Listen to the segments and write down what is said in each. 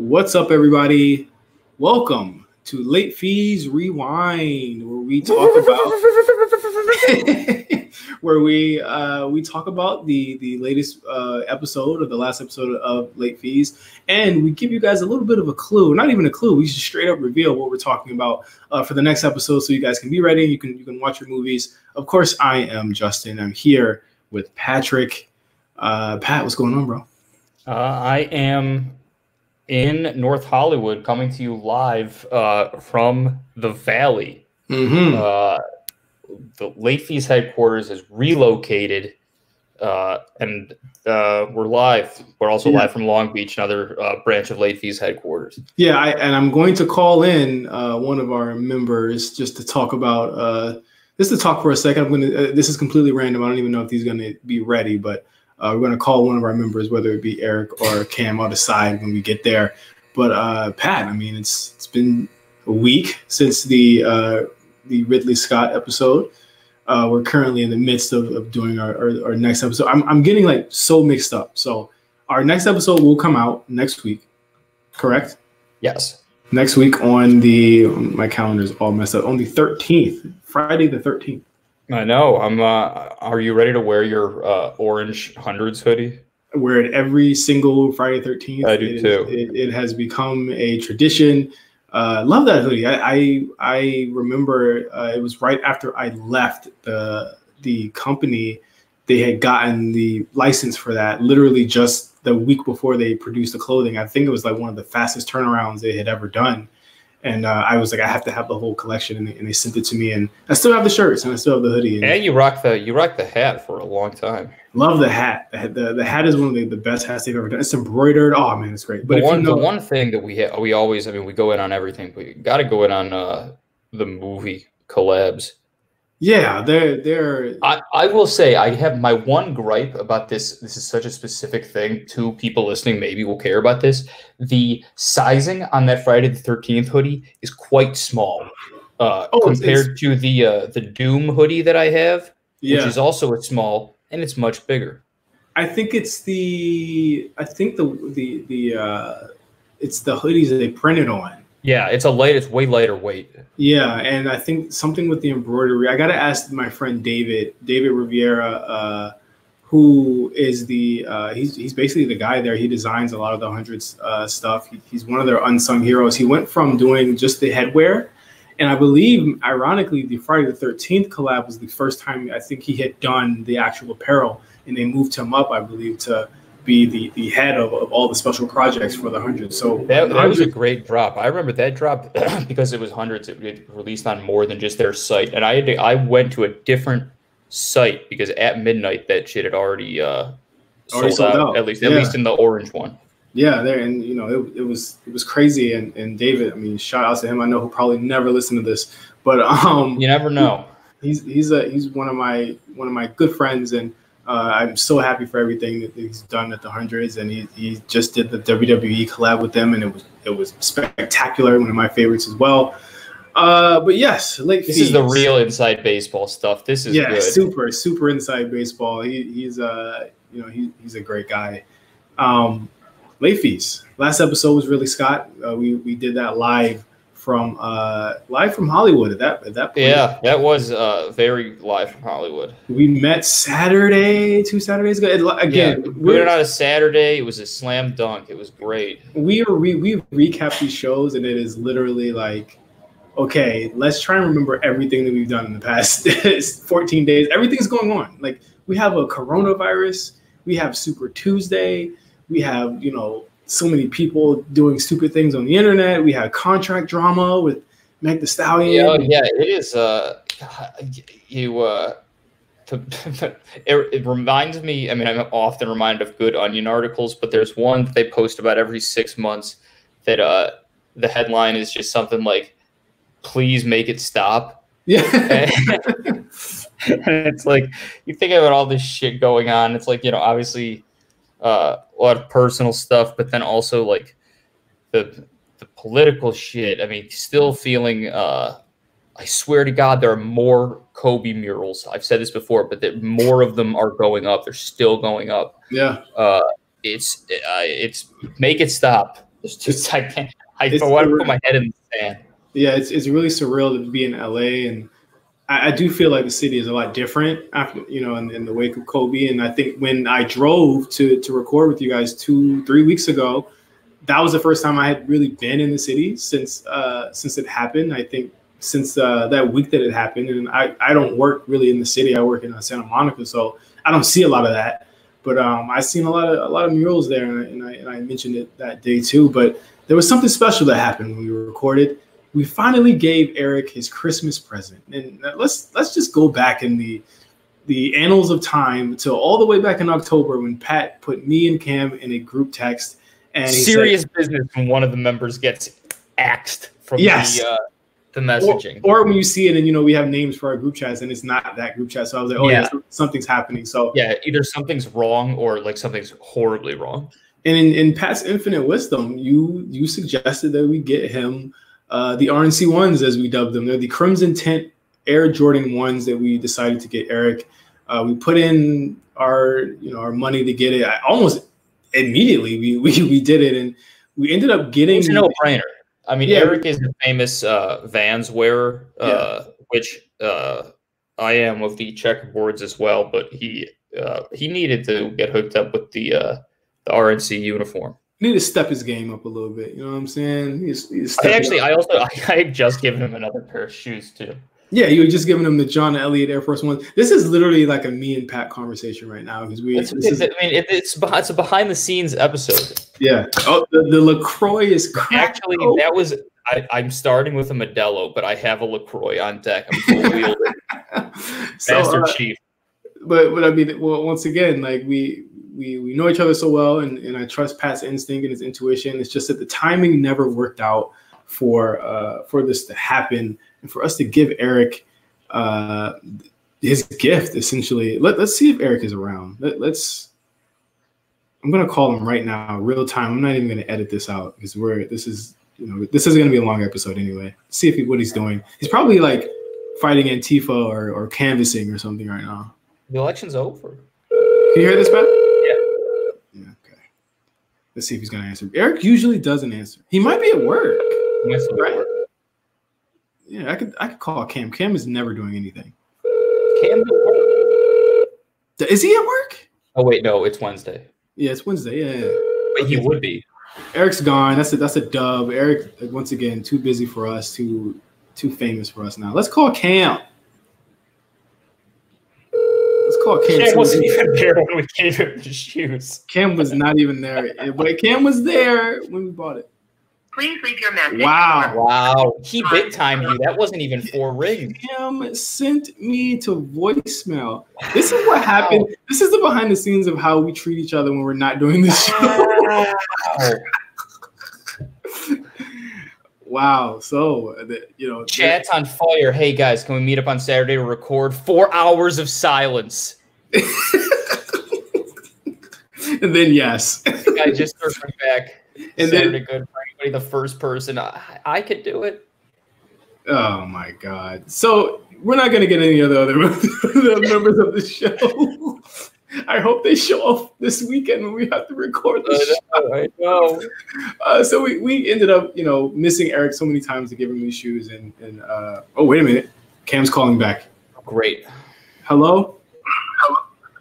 What's up, everybody? Welcome to Late Fees Rewind, where we talk about where we uh, we talk about the the latest uh, episode or the last episode of Late Fees, and we give you guys a little bit of a clue. Not even a clue. We just straight up reveal what we're talking about uh, for the next episode, so you guys can be ready. You can you can watch your movies. Of course, I am Justin. I'm here with Patrick. Uh, Pat, what's going on, bro? Uh, I am in North Hollywood, coming to you live uh, from the Valley. Mm-hmm. Uh, the late fees headquarters is relocated, uh, and uh, we're live. We're also Yeah. live from Long Beach, another uh, branch of late fees headquarters. Yeah, I, and I'm going to call in uh, one of our members just to talk about uh, just to talk for a second. I'm going to. Uh, this is completely random. I don't even know if he's going to be ready, but uh, we're going to call one of our members, whether it be Eric or Cam, I'll decide when we get there. But uh, Pat, I mean, it's it's been a week since the uh, the Ridley Scott episode. Uh, we're currently in the midst of, of doing our, our, our next episode. I'm, I'm getting like so mixed up. So our next episode will come out next week, correct? Yes. next week on the my calendar is all messed up on the 13th friday the 13th I know. I'm. Uh, are you ready to wear your uh, orange hundreds hoodie? we're at every single friday 13th I do It is- too. it, it has become a tradition uh love that hoodie i i, I remember uh, it was right after i left the the company they had gotten the license for that literally just the week before they produced the clothing i think it was like one of the fastest turnarounds they had ever done and uh, I was like, I have to have the whole collection, and they, and they sent it to me, and I still have the shirts, and I still have the hoodie. And And you rock the you rock the hat for a long time. Love the hat. The, the, the hat is one of the, the best hats they've ever done. It's embroidered. Oh man, it's great. But the one you know, the one thing that we ha- we always I mean we go in on everything, but you got to go in on uh, the movie collabs. Yeah, they're they're I, I will say I have my one gripe about this. This is such a specific thing. Two people listening maybe will care about this. The sizing on that Friday the Thirteenth hoodie is quite small uh, Oh, it's- compared to the uh, the Doom hoodie that I have, yeah. which is also a small and it's much bigger. I think it's the I think the the the uh, it's the hoodies that they printed on. Yeah, it's a light. It's way lighter weight. Yeah, and I think something with the embroidery. I got to ask my friend David, David Riviera, uh, who is the uh, he's he's basically the guy there. He designs a lot of the hundreds uh, stuff. He, he's one of their unsung heroes. He went from doing just the headwear, and I believe, ironically, the Friday the Thirteenth collab was the first time I think he had done the actual apparel, and they moved him up, I believe, to be the the head of, of all the special projects for the hundred. So That, that was a great drop. I remember that drop because it was hundreds. It it released on more than just their site, and I had to, I went to a different site because at midnight that shit had already uh, sold, Already sold out, out. At least, at Yeah. least in the orange one. Yeah, there and you know it, it was it was crazy and and David, I mean, shout out to him. I know he'll probably never listen to this, but um, You never know. he's he's a he's one of my one of my good friends, and uh, I'm so happy for everything that he's done at the hundreds, and he he just did the WWE collab with them, and it was it was spectacular, one of my favorites as well. Uh, but yes, late This is the real inside baseball stuff. This is yeah, good. super super inside baseball. He, he's uh you know he, he's a great guy. Um, late fees. Last episode was Ridley Scott. Uh, we we did that live from uh live from Hollywood. At that at that point, Yeah, that was uh, very live from Hollywood. we met Saturday, two Saturdays ago. It- Again, yeah, we we're- on a Saturday. It was a slam dunk. It was great. we are we we recap these shows and it is literally like okay let's try and remember everything that we've done in the past 14 days everything's going on like we have a coronavirus we have super tuesday we have you know so many people doing stupid things on the internet we have contract drama with Megan Thee Stallion Yeah, yeah, it is. Uh, you. Uh, it, it reminds me. I mean, I'm often reminded of good Onion articles, but there's one that they post about every six months that uh, the headline is just something like, "Please make it stop." yeah and it's like you think about all this shit going on. It's like you know, obviously, uh, a lot of personal stuff, but then also like the the political shit. I mean, still feeling. Uh, I swear to God, there are more Kobe murals. I've said this before, but that more of them are going up. They're still going up. yeah Uh, it's uh, it's make it stop. It's just I can't. I want to put my head in the sand. Yeah, it's it's really surreal to be in LA, and I, I, do feel like the city is a lot different after you know in, in, the wake of Kobe. And I think when I drove to to record with you guys two three weeks ago, that was the first time I had really been in the city since uh, since it happened. I think since uh, that week that it happened, and I I don't work really in the city. I work in uh, Santa Monica, so I don't see a lot of that. But um, I seen a lot of a lot of murals there, and I, and I, and I mentioned it that day too. But there was something special that happened when we recorded. We finally gave Eric his Christmas present, and let's let's just go back in the the annals of time to all the way back in October when Pat put me and Cam in a group text. And serious said, business when one of the members gets axed from yes. the uh, the messaging. Or, or, when you see it and you know we have names for our group chats and it's not that group chat. So I was like, oh yeah, yeah something's happening. So yeah, either something's wrong or like something's horribly wrong. And in, in Pat's infinite wisdom, you you suggested that we get him uh, the RNC ones as we dubbed them. They're the Crimson Tint Air Jordan ones that we decided to get Eric. Uh, we put in our you know our money to get it. I, almost immediately we, we we did it and we ended up getting it's a no brainer I mean, yeah. Eric is a famous uh, Vans wearer, uh, yeah. which uh, I am of the checkerboards as well. But he uh, he needed to get hooked up with the uh, the RNC uniform. Need to step his game up a little bit. You know what I'm saying? He's, he's I actually, I also, I, I just given him another pair of shoes too. Yeah, you were just giving him the John Elliott Air Force One. This is literally like a me and Pat conversation right now because we. It's, it's, is, I mean, it, it's it's a behind the scenes episode. Yeah. Oh, the, the LaCroix is actually oh. that was. I, am starting with a Modelo, but I have a LaCroix on deck. I'm dual wielding. so, Master uh, Chief. But but I mean, well, once again, like we we we know each other so well, and and I trust Pat's instinct and his intuition. It's just that the timing never worked out for uh for this to happen and for us to give Eric uh, his gift essentially. Let, let's see if Eric is around. Let, let's. I'm gonna call him right now, real time. I'm not even gonna edit this out because we're this is you know this is gonna be a long episode anyway. See if he, what he's doing. He's probably like fighting Antifa or, or canvassing or something right now. The election's over. Can you hear this, Pat? Yeah. Yeah. Okay. Let's see if he's gonna answer. Eric usually doesn't answer. He might be at work. Yes, Right? Yeah, I could I could call Cam. Cam is never doing anything. Cam is he at work? Oh wait, no, it's Wednesday. Yeah, it's Wednesday. Yeah, yeah. but he would be. Eric's gone. That's a that's a dub. Eric once again too busy for us, too too famous for us now. Let's call Cam. Let's Cam. Cam wasn't even there when we gave him the shoes. Cam was not even there, but Cam was there when we bought it. Please leave your message. Wow. Wow. He um, big timed you. That wasn't even four rings. Cam sent me to voicemail. This is what happened. Wow. This is the behind the scenes of how we treat each other when we're not doing this show. wow. So, you know, chat's on fire. Hey guys, can we meet up on Saturday to record four hours of silence? and then yes. I just circling back and then good for anybody. The first person, I, I could do it. Oh my god! So we're not going to get any of the other members of the show. I hope they show up this weekend when we have to record the know, I know. Uh, so we, we ended up, you know, missing Eric so many times to give him these shoes. And, and uh, oh, wait a minute. Cam's calling back. Great. Hello?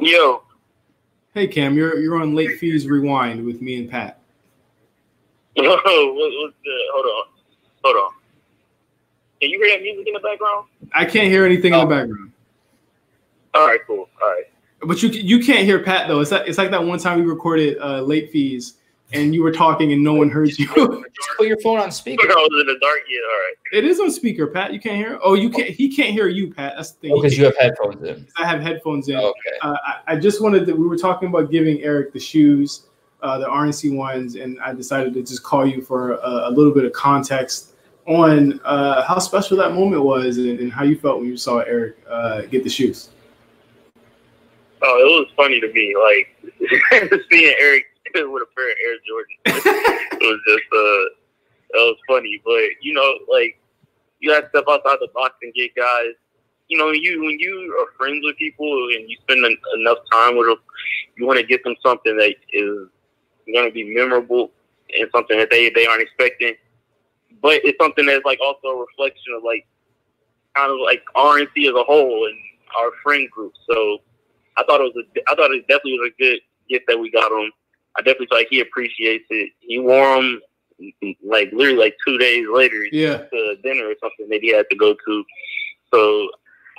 Yo. Hey, Cam, you're, you're on Late Fees Rewind with me and Pat. what, what's the? Hold on, hold on. Can you hear that music in the background? I can't hear anything oh. in the oh. background. All right, cool. All right. But you you can't hear Pat though. It's like it's like that one time we recorded uh, late fees and you were talking and no one heard you. Just put your phone on speaker. I was in the dark. Yeah, all right. It is on speaker, Pat. You can't hear. Oh, you can't. He can't hear you, Pat. That's the thing. Because oh, you have headphones in. I have headphones in. Oh, okay. Uh, I, I, just wanted to. We were talking about giving Eric the shoes uh, the RNC ones, and I decided to just call you for a, a little bit of context on uh, how special that moment was and, and, how you felt when you saw Eric uh, get the shoes. Oh, it was funny to me, like seeing Eric with a pair of Air Jordans. it was just, uh, it was funny, but you know, like you got to step outside the box and get guys. You know, you when you are friends with people and you spend enough time with them, you want to get them something that is going to be memorable and something that they they aren't expecting. But it's something that's like also a reflection of like kind of like RNC as a whole and our friend group. So I thought it was a, I thought it definitely was a good gift that we got him. I definitely feel like he appreciates it. He wore them like literally like two days later Yeah. to dinner or something that he had to go to. So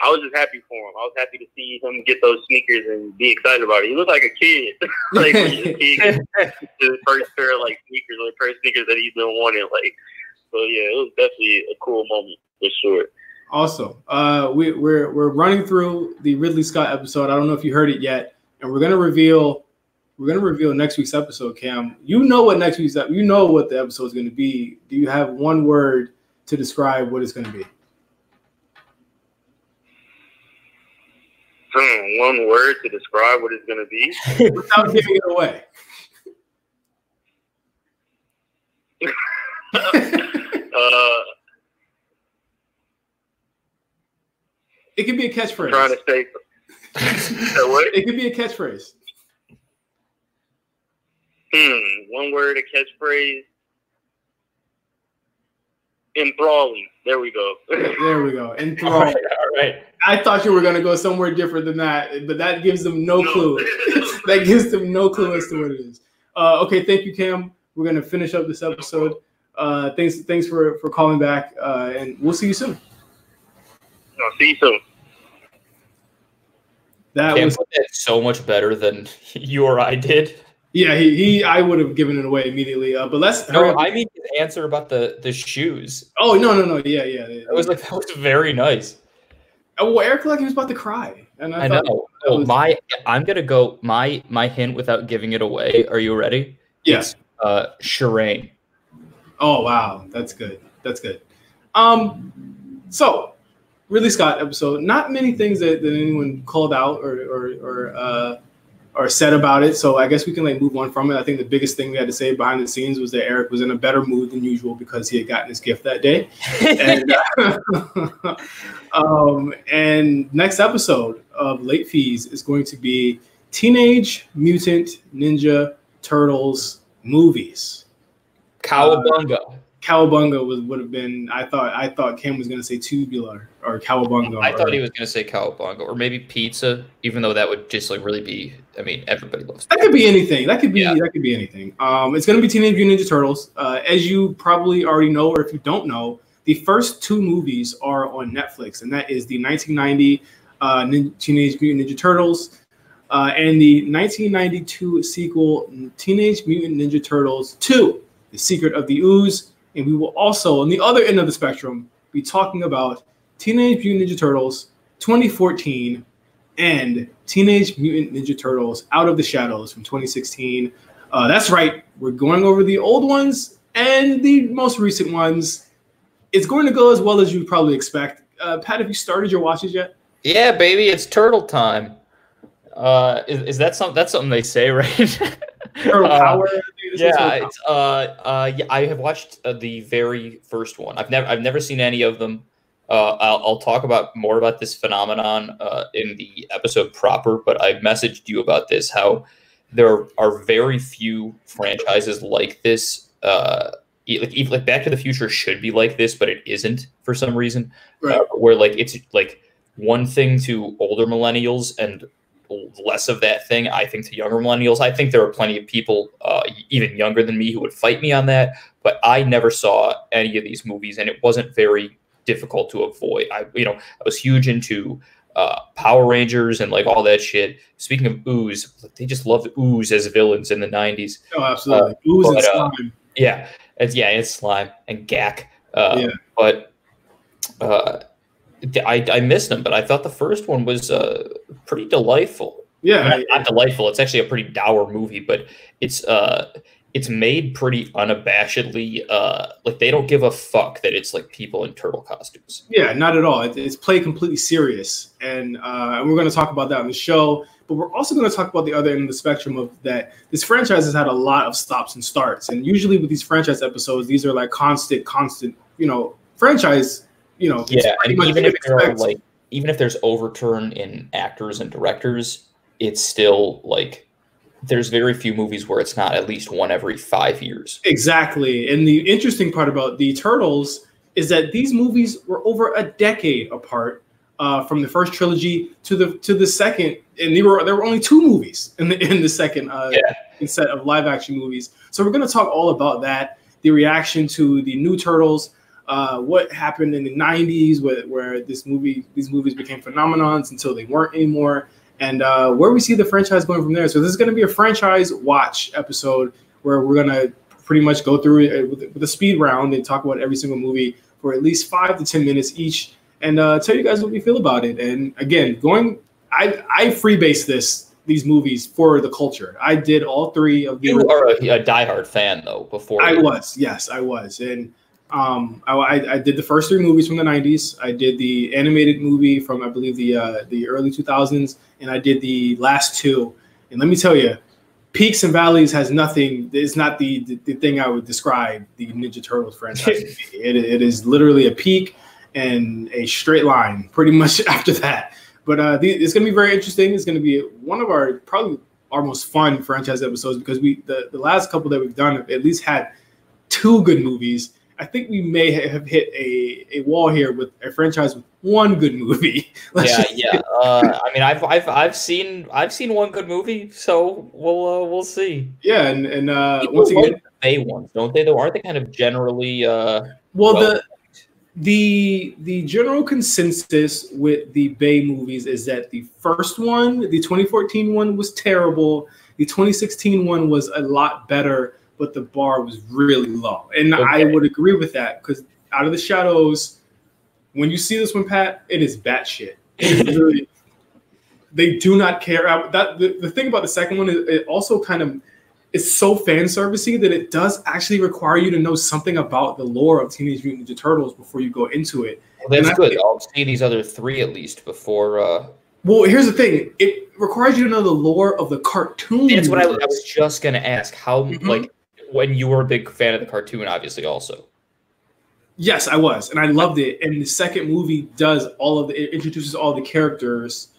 I was just happy for him. I was happy to see him get those sneakers and be excited about it. He looked like a kid, like when a kid his first pair of like sneakers or the first sneakers that he's been wanting. Like, so yeah, it was definitely a cool moment for sure. Awesome. Uh, we, we're we're running through the Ridley Scott episode. I don't know if you heard it yet, and we're gonna reveal we're gonna reveal next week's episode. Cam, you know what next week's you know what the episode is gonna be. Do you have one word to describe what it's gonna be? Hmm, one word to describe what it's gonna be. Without giving it away. uh, It could be a catchphrase. trying to stay. It could be a catchphrase. Hmm, one word, a catchphrase. Enthralling. There we go. There we go. all Enthralled. right, all right. I thought you were gonna go somewhere different than that, but that gives them no clue. that gives them no clue as to what it is. Uh, okay, thank you, Cam. We're gonna finish up this episode. Uh, thanks, thanks for for calling back, uh, and we'll see you soon. I'll see you soon. That Cam was put that so much better than you or I did. Yeah. He, he I would have given it away immediately. Uh, but let's. No. I mean his answer about the the shoes. oh no no no yeah yeah. That was like that was very nice. Oh, well, Eric like he was about to cry, and I, I know. Oh, was- my, I'm gonna go. My my hint without giving it away. Are you ready? Yes. Uh, Shireen. Oh wow, that's good. That's good. Um, so Ridley Scott episode. Not many things that, that anyone called out or or or uh, or said about it. So I guess we can like move on from it. I think the biggest thing we had to say behind the scenes was that Eric was in a better mood than usual because he had gotten his gift that day. And uh, um, and next episode of Late Fees is going to be Teenage Mutant Ninja Turtles movies. Cowabunga. Cowabunga was would have been. I thought I thought Cam was going to say tubular or Cowabunga. I thought he was gonna say cowabunga or maybe pizza, even though that would just like really be. I mean, everybody loves. That could be anything. That could be Yeah. that could be anything. Um, it's going to be Teenage Mutant Ninja Turtles. Uh, as you probably already know, or if you don't know, the first two movies are on Netflix, and that is the 1990 uh, Nin- Teenage Mutant Ninja Turtles uh, and the 1992 sequel Teenage Mutant Ninja Turtles 2: The Secret of the Ooze. And we will also, on the other end of the spectrum, be talking about Teenage Mutant Ninja Turtles 2014 and Teenage Mutant Ninja Turtles Out of the Shadows from 2016. Uh, that's right, we're going over the old ones and the most recent ones. It's going to go as well as you probably expect. Uh, Pat, have you started your watches yet? Yeah, baby, it's turtle time. Uh, is, is that something? That's something they say, right? Turtle Uh, Power? This Yeah, it's uh, uh, yeah, I have watched uh, the very first one. I've never, I've never seen any of them. Uh, I'll, I'll talk about more about this phenomenon uh, in the episode proper. But I messaged you about this how there are very few franchises like this. Uh, like, even, like Back to the Future should be like this, but it isn't for some reason. Right. Uh, where like it's like one thing to older millennials and less of that thing i think to younger millennials i think there are plenty of people uh, even younger than me who would fight me on that but i never saw any of these movies and it wasn't very difficult to avoid i you know i was huge into uh, power rangers and like all that shit speaking of ooze they just loved ooze as villains in the 90s Oh, absolutely. Ooze and but, uh, slime. yeah, it's yeah, it's slime and Gak. Uh, Yeah. But uh, I I missed them, but I thought the first one was uh, pretty delightful. yeah, Not, not delightful. It's actually a pretty dour movie, but it's uh it's made pretty unabashedly. Uh, like they don't give a fuck that it's like people in turtle costumes. Yeah, not at all. It, it's played completely serious, and uh, and we're going to talk about that on the show. But we're also going to talk about the other end of the spectrum of that. This franchise has had a lot of stops and starts, and usually with these franchise episodes, these are like constant, constant. You know, franchise. You know, Yeah, and even if there are like even if there's overturn in actors and directors, it's still like there's very few movies where it's not at least one every five years. Exactly. And the interesting part about the Turtles is that these movies were over a decade apart uh, from the first trilogy to the to the second, and there were there were only two movies in the in the second uh, Yeah. set of live action movies. So we're going to talk all about that, the reaction to the new Turtles, uh, what happened in the '90s, where, where this movie these movies became phenomenons until they weren't anymore, and uh, where we see the franchise going from there. So this is going to be a franchise watch episode where we're going to pretty much go through it with, with a speed round and talk about every single movie for at least five to ten minutes each, and uh, tell you guys what we feel about it. And again, going, I I freebase this these movies for the culture. I did all three of the. You are a, a diehard fan though. Before I was, yes, I was, and um, I, I, did the first three movies from the '90s. I did the animated movie from I believe the uh, the early 2000s, and I did the last two. And let me tell you, peaks and valleys has nothing. It's not the the, the thing I would describe the Ninja Turtles franchise. it, it is literally a peak and a straight line, pretty much after that. But uh, the, it's going to be very interesting. It's going to be one of our probably our most fun franchise episodes because we the, the last couple that we've done have at least had two good movies. I think we may have hit a, a wall here with a franchise with one good movie. Let's yeah, just- yeah. Uh, I mean, I've, I've, I've seen, I've seen one good movie, so we'll, uh, we'll see. yeah. And, and uh, People once again, like the Bay ones, don't they? Though, aren't they kind of generally? Uh, Well, Well- the the the general consensus with the Bay movies is that the first one, the 2014 one, was terrible. The 2016 one was a lot better, but the bar was really low. And I would agree with that because Out of the Shadows, when you see this one, Pat, it is batshit. It is really, they do not care. I- That the, the thing about the second one is it also kind of it's so fan servicey that it does actually require you to know something about the lore of Teenage Mutant Ninja Turtles before you go into it. well, that's I- good. I'll see these other three at least before. Uh, Well, here's the thing: it requires you to know the lore of the cartoon. that's what I, I was just gonna ask. How Mhm. like when you were a big fan of the cartoon, obviously also. Yes, I was, and I loved it. And the second movie does all of the it introduces all the characters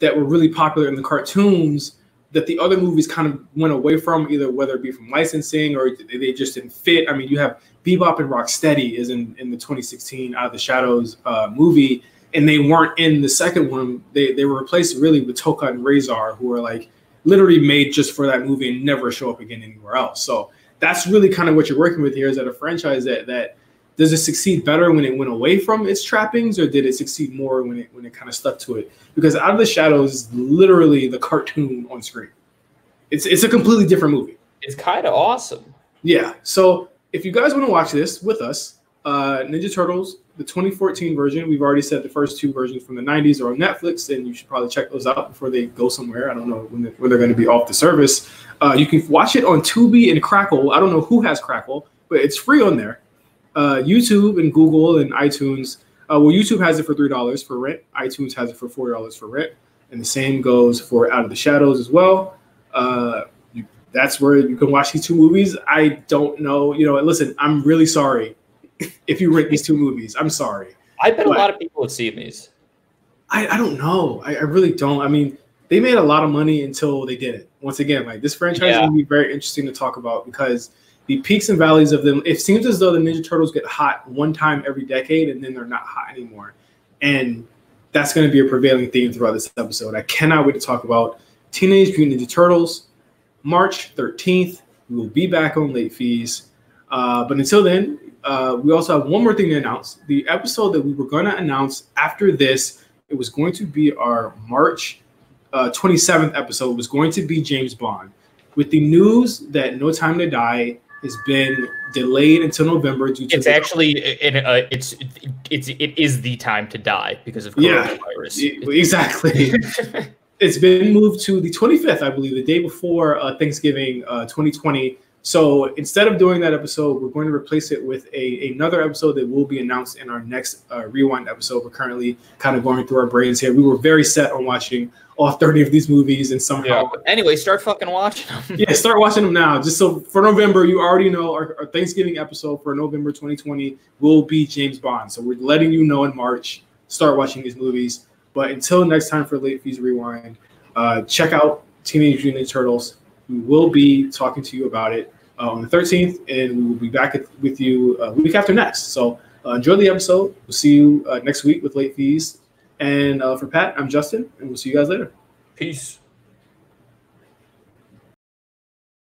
that were really popular in the cartoons that the other movies kind of went away from, either whether it be from licensing or they just didn't fit. I mean, you have Bebop and Rocksteady is in, in the 2016 Out of the Shadows uh, movie, and they weren't in the second one. They they were replaced really with Tokka and Rahzar, who are like literally made just for that movie and never show up again anywhere else. So that's really kind of what you're working with here is that a franchise that that does it succeed better when it went away from its trappings or did it succeed more when it when it kind of stuck to it? Because out of the shadows is literally the cartoon on screen. It's it's a completely different movie. It's kind of awesome. yeah so if you guys want to watch this with us uh ninja turtles the 2014 version we've already said the first two versions from the 90s are on netflix and you should probably check those out before they go somewhere i don't know when they're, they're going to be off the service uh, you can watch it on tubi and crackle i don't know who has crackle but it's free on there uh, YouTube and Google and iTunes. Uh, well, YouTube has it for three dollars for rent. iTunes has it for four dollars for rent, and the same goes for Out of the Shadows as well. Uh, that's where you can watch these two movies. I don't know. You know, listen, I'm really sorry if you rent these two movies. I'm sorry. I bet a lot of people have seen these. I, I don't know. I, I really don't. I mean, they made a lot of money until they didn't. Once again, like this franchise is Yeah. gonna be very interesting to talk about because the peaks and valleys of them. It seems as though the Ninja Turtles get hot one time every decade, and then they're not hot anymore. And that's going to be a prevailing theme throughout this episode. I cannot wait to talk about Teenage Mutant Ninja Turtles. March 13th, we will be back on late fees. Uh, but until then, uh, we also have one more thing to announce. The episode that we were going to announce after this, it was going to be our March uh, 27th episode, was going to be James Bond. With the news that No Time to Die has been delayed until November due to It's actually it, uh, it's it's it is the time to die because of Yeah. coronavirus. E- exactly. it's been moved to the 25th, I believe, the day before uh, Thanksgiving uh, 2020. So instead of doing that episode, we're going to replace it with a another episode that will be announced in our next uh, rewind episode. We're currently kind of going through our brains here. We were very set on watching all 30 of these movies, and yeah. somehow, Anyway, start fucking watching them. yeah, start watching them now. Just so for November, you already know our, our Thanksgiving episode for November 2020 will be James Bond. So we're letting you know in March. Start watching these movies. But until next time for Late Fees Rewind, uh, check out Teenage Mutant Turtles. We will be talking to you about it uh, on the 13th, and we will be back at, with you uh, week after next. So uh, enjoy the episode. We'll see you uh, next week with late fees. And uh, for Pat, I'm Justin, and we'll see you guys later. Peace.